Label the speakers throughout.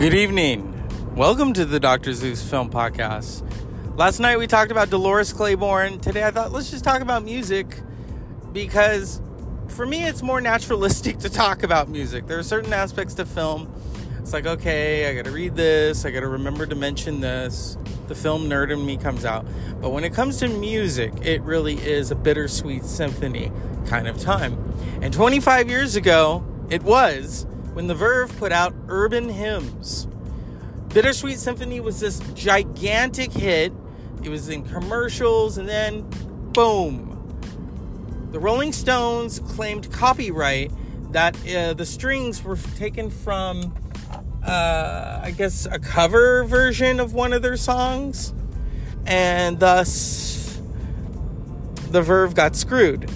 Speaker 1: Good evening. Welcome to the Dr. Zeus Film Podcast. Last night we talked about Dolores Claiborne. Today I thought let's just talk about music because for me it's more naturalistic to talk about music. There are certain aspects to film. It's like, okay, I gotta read this, I gotta remember to mention this. The film nerd in me comes out. But when it comes to music, it really is a bittersweet symphony kind of time. And 25 years ago, it was when the Verve put out Urban Hymns. Bittersweet Symphony was this gigantic hit. It was in commercials, and then boom. The Rolling Stones claimed copyright that uh, the strings were taken from, uh, I guess, a cover version of one of their songs, and thus the Verve got screwed.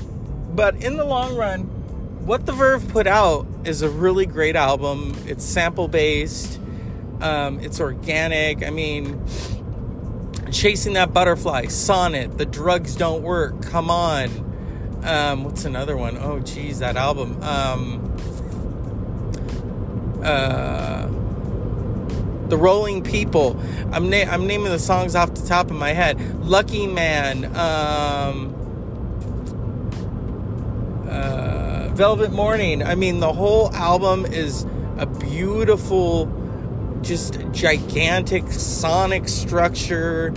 Speaker 1: But in the long run, what the Verve put out is a really great album. It's sample based, um, it's organic. I mean, Chasing That Butterfly, Sonnet, The Drugs Don't Work, Come On. Um, what's another one? Oh, geez, that album. Um, uh, the Rolling People. I'm na- I'm naming the songs off the top of my head. Lucky Man. Um, uh, Velvet Morning. I mean, the whole album is a beautiful, just gigantic sonic structure.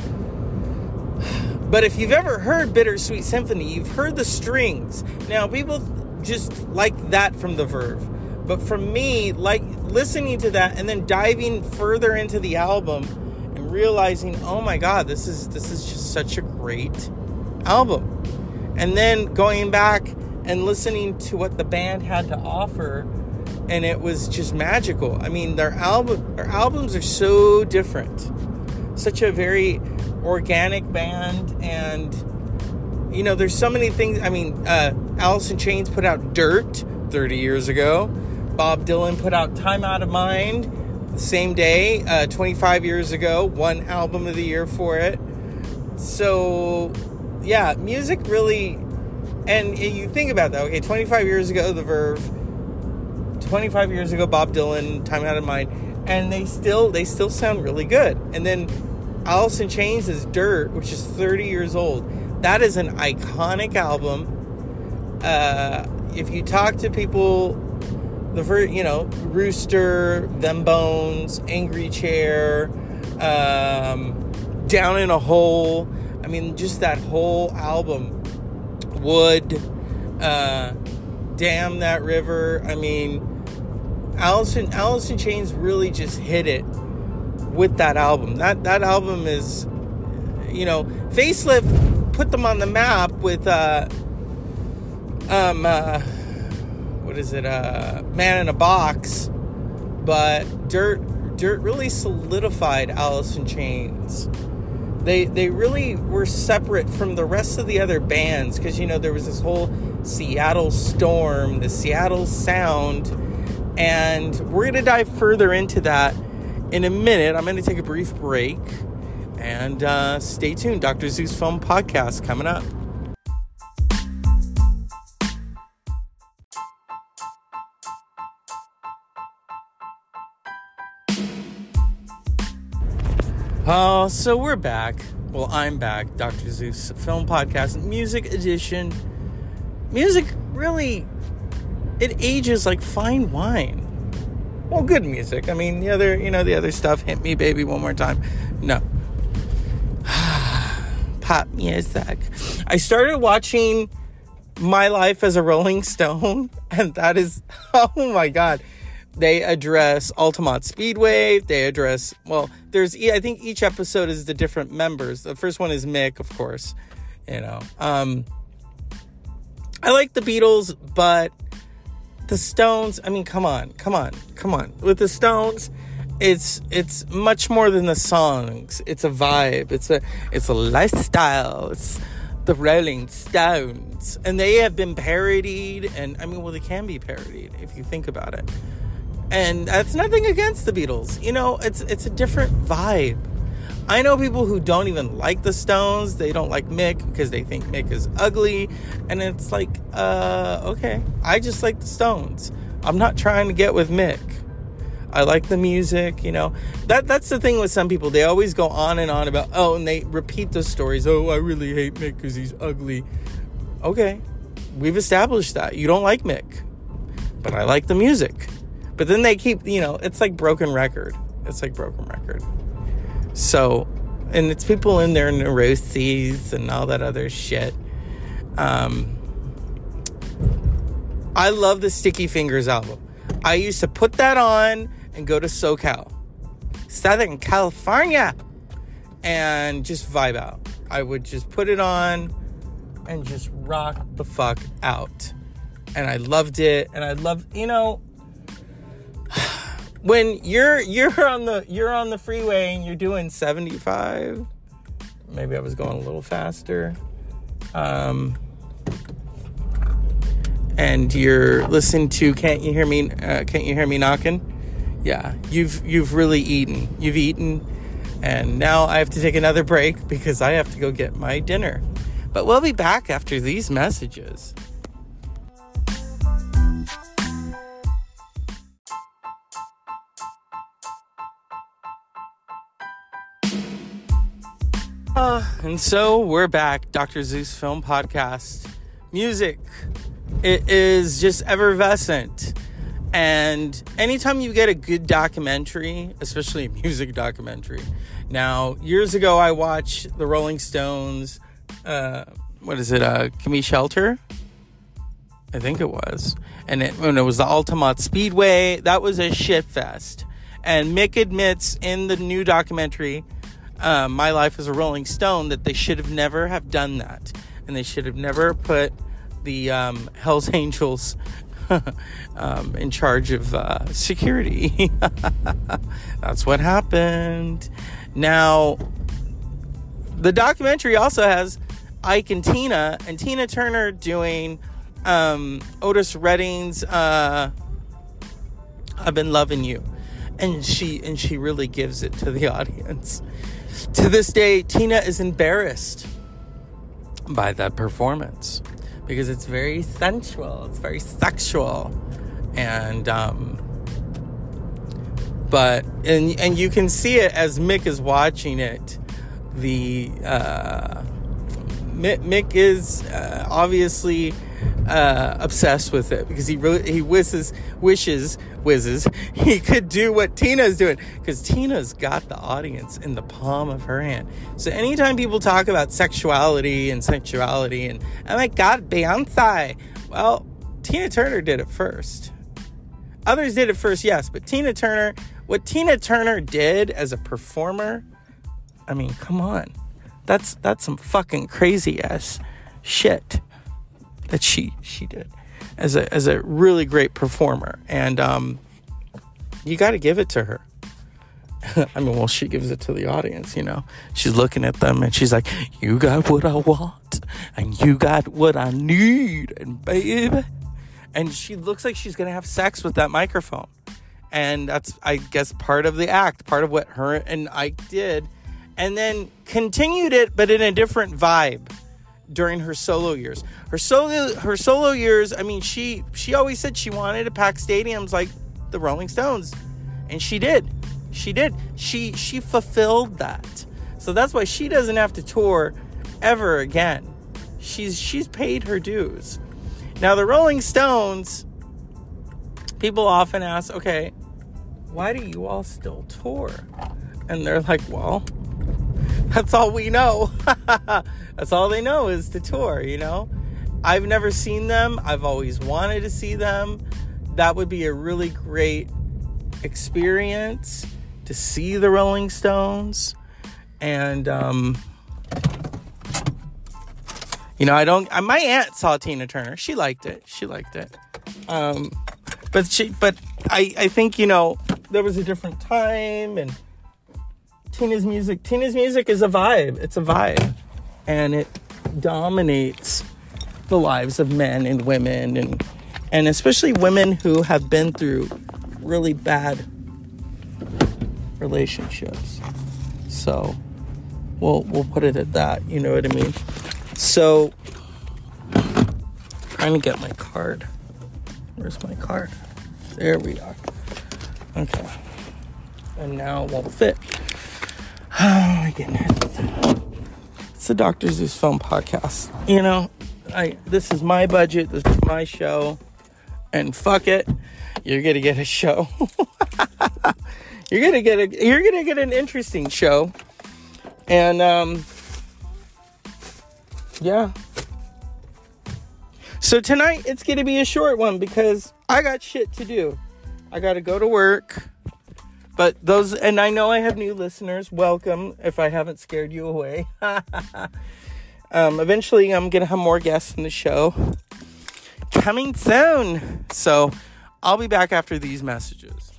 Speaker 1: But if you've ever heard Bittersweet Symphony, you've heard the strings. Now, people just like that from the Verve. But for me, like listening to that and then diving further into the album and realizing, oh my god, this is this is just such a great album. And then going back and listening to what the band had to offer and it was just magical. I mean, their album their albums are so different. Such a very organic band and you know, there's so many things. I mean, uh in Chains put out Dirt 30 years ago. Bob Dylan put out Time Out of Mind the same day, uh, 25 years ago, won album of the year for it. So, yeah, music really and you think about that, okay, 25 years ago, The Verve, 25 years ago, Bob Dylan, Time Out of Mind, and they still they still sound really good. And then Alice in Chains is Dirt, which is 30 years old. That is an iconic album. Uh, if you talk to people, the ver- you know Rooster, Them Bones, Angry Chair, um, Down in a Hole. I mean, just that whole album Would, uh, Damn That River. I mean, Alice in Alice in Chains really just hit it with that album. That that album is, you know, Facelift put them on the map with, uh, um, uh, what is it, uh, Man in a Box, but Dirt Dirt really solidified Allison Chains they they really were separate from the rest of the other bands because you know there was this whole Seattle storm, the Seattle sound, and we're gonna dive further into that in a minute. I'm gonna take a brief break and uh, stay tuned. Dr. Zeus Film Podcast coming up. Oh, so we're back. Well, I'm back. Dr. Zeus Film Podcast, Music Edition. Music really, it ages like fine wine. Well, good music. I mean, the other, you know, the other stuff. Hit me, baby, one more time. No. Pop music. I started watching My Life as a Rolling Stone, and that is, oh my god they address Altamont Speedway. They address well. There's I think each episode is the different members. The first one is Mick, of course. You know, um, I like the Beatles, but the Stones. I mean, come on, come on, come on. With the Stones, it's it's much more than the songs. It's a vibe. It's a it's a lifestyle. It's the Rolling Stones, and they have been parodied. And I mean, well, they can be parodied if you think about it and that's nothing against the Beatles. You know, it's it's a different vibe. I know people who don't even like the Stones. They don't like Mick because they think Mick is ugly, and it's like, uh, okay, I just like the Stones. I'm not trying to get with Mick. I like the music, you know. That that's the thing with some people. They always go on and on about oh, and they repeat the stories. Oh, I really hate Mick because he's ugly. Okay, we've established that you don't like Mick, but I like the music. But then they keep, you know, it's like broken record. It's like broken record. So, and it's people in their neuroses and all that other shit. Um, I love the Sticky Fingers album. I used to put that on and go to SoCal, Southern California, and just vibe out. I would just put it on and just rock the fuck out. And I loved it. And I love, you know, when you're you're on the you're on the freeway and you're doing 75 maybe i was going a little faster um, and you're listening to can't you hear me uh, can't you hear me knocking yeah you've you've really eaten. You've eaten and now i have to take another break because i have to go get my dinner. But we'll be back after these messages and so we're back, Dr. Zeus Film Podcast. Music, it is just effervescent. And anytime you get a good documentary, especially a music documentary. Now, years ago, I watched the Rolling Stones. Uh, what is it? Uh, Gimme Shelter? I think it was. And it, when it was the Altamont Speedway, that was a shit fest. And Mick admits in the new documentary um, My Life as a Rolling Stone that they should have never have done that, and they should have never put the um, Hell's Angels um, in charge of uh, security. That's what happened. Now, the documentary also has Ike and Tina, and Tina Turner doing um, Otis Redding's uh, "I've Been Loving You," and she and she really gives it to the audience. To this day, Tina is embarrassed by that performance because it's very sensual, it's very sexual, and um, but and and you can see it as Mick is watching it. The uh, Mick, Mick is uh, obviously uh, obsessed with it because he really he wishes wishes whizzes he could do what Tina's doing because Tina's got the audience in the palm of her hand. So anytime people talk about sexuality and sensuality and oh my god Beyonce, well Tina Turner did it first. Others did it first, yes, but Tina Turner, what Tina Turner did as a performer, I mean, come on. That's that's some fucking crazy ass shit that she she did as a as a really great performer, and um, you got to give it to her. I mean, well, she gives it to the audience, you know. She's looking at them and she's like, "You got what I want, and you got what I need, and baby." And she looks like she's gonna have sex with that microphone, and that's, I guess, part of the act, part of what her and Ike did, and then continued it, but in a different vibe during her solo years. Her solo her solo years, I mean, she she always said she wanted to pack stadiums like the Rolling Stones, and she did. She did. She she fulfilled that. So that's why she doesn't have to tour ever again. She's she's paid her dues. Now the Rolling Stones people often ask, "Okay, why do you all still tour?" And they're like, "Well, that's all we know. That's all they know is to tour, you know? I've never seen them. I've always wanted to see them. That would be a really great experience to see the Rolling Stones. And, um, you know, I don't. My aunt saw Tina Turner. She liked it. She liked it. Um, but she, but I, I think you know there was a different time, and Tina's music. Tina's music is a vibe. It's a vibe, and it dominates the lives of men and women, and and especially women who have been through really bad relationships. So, we'll we'll put it at that. You know what I mean? So, trying to get my card. Where's my card? There we are. Okay. and now it won't fit. Oh my goodness. It's the Dr. Zeus Film Podcast. You know, I this is my budget, this is my show, and fuck it, you're gonna get a show. you're gonna get a you're gonna get an interesting show. And um yeah. So tonight it's gonna be a short one because I got shit to do. I gotta go to work. But those, and I know I have new listeners. Welcome if I haven't scared you away. um, eventually, I'm going to have more guests in the show coming soon. So I'll be back after these messages.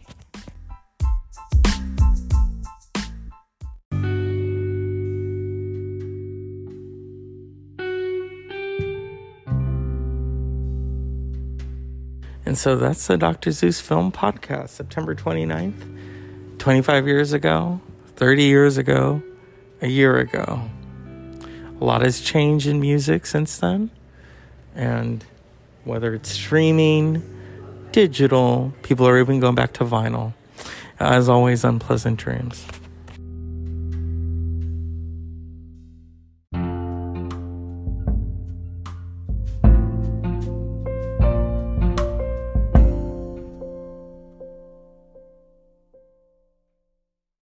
Speaker 1: And so that's the Dr. Zeus Film Podcast, September 29th. 25 years ago, 30 years ago, a year ago. A lot has changed in music since then. And whether it's streaming, digital, people are even going back to vinyl. As always, unpleasant dreams.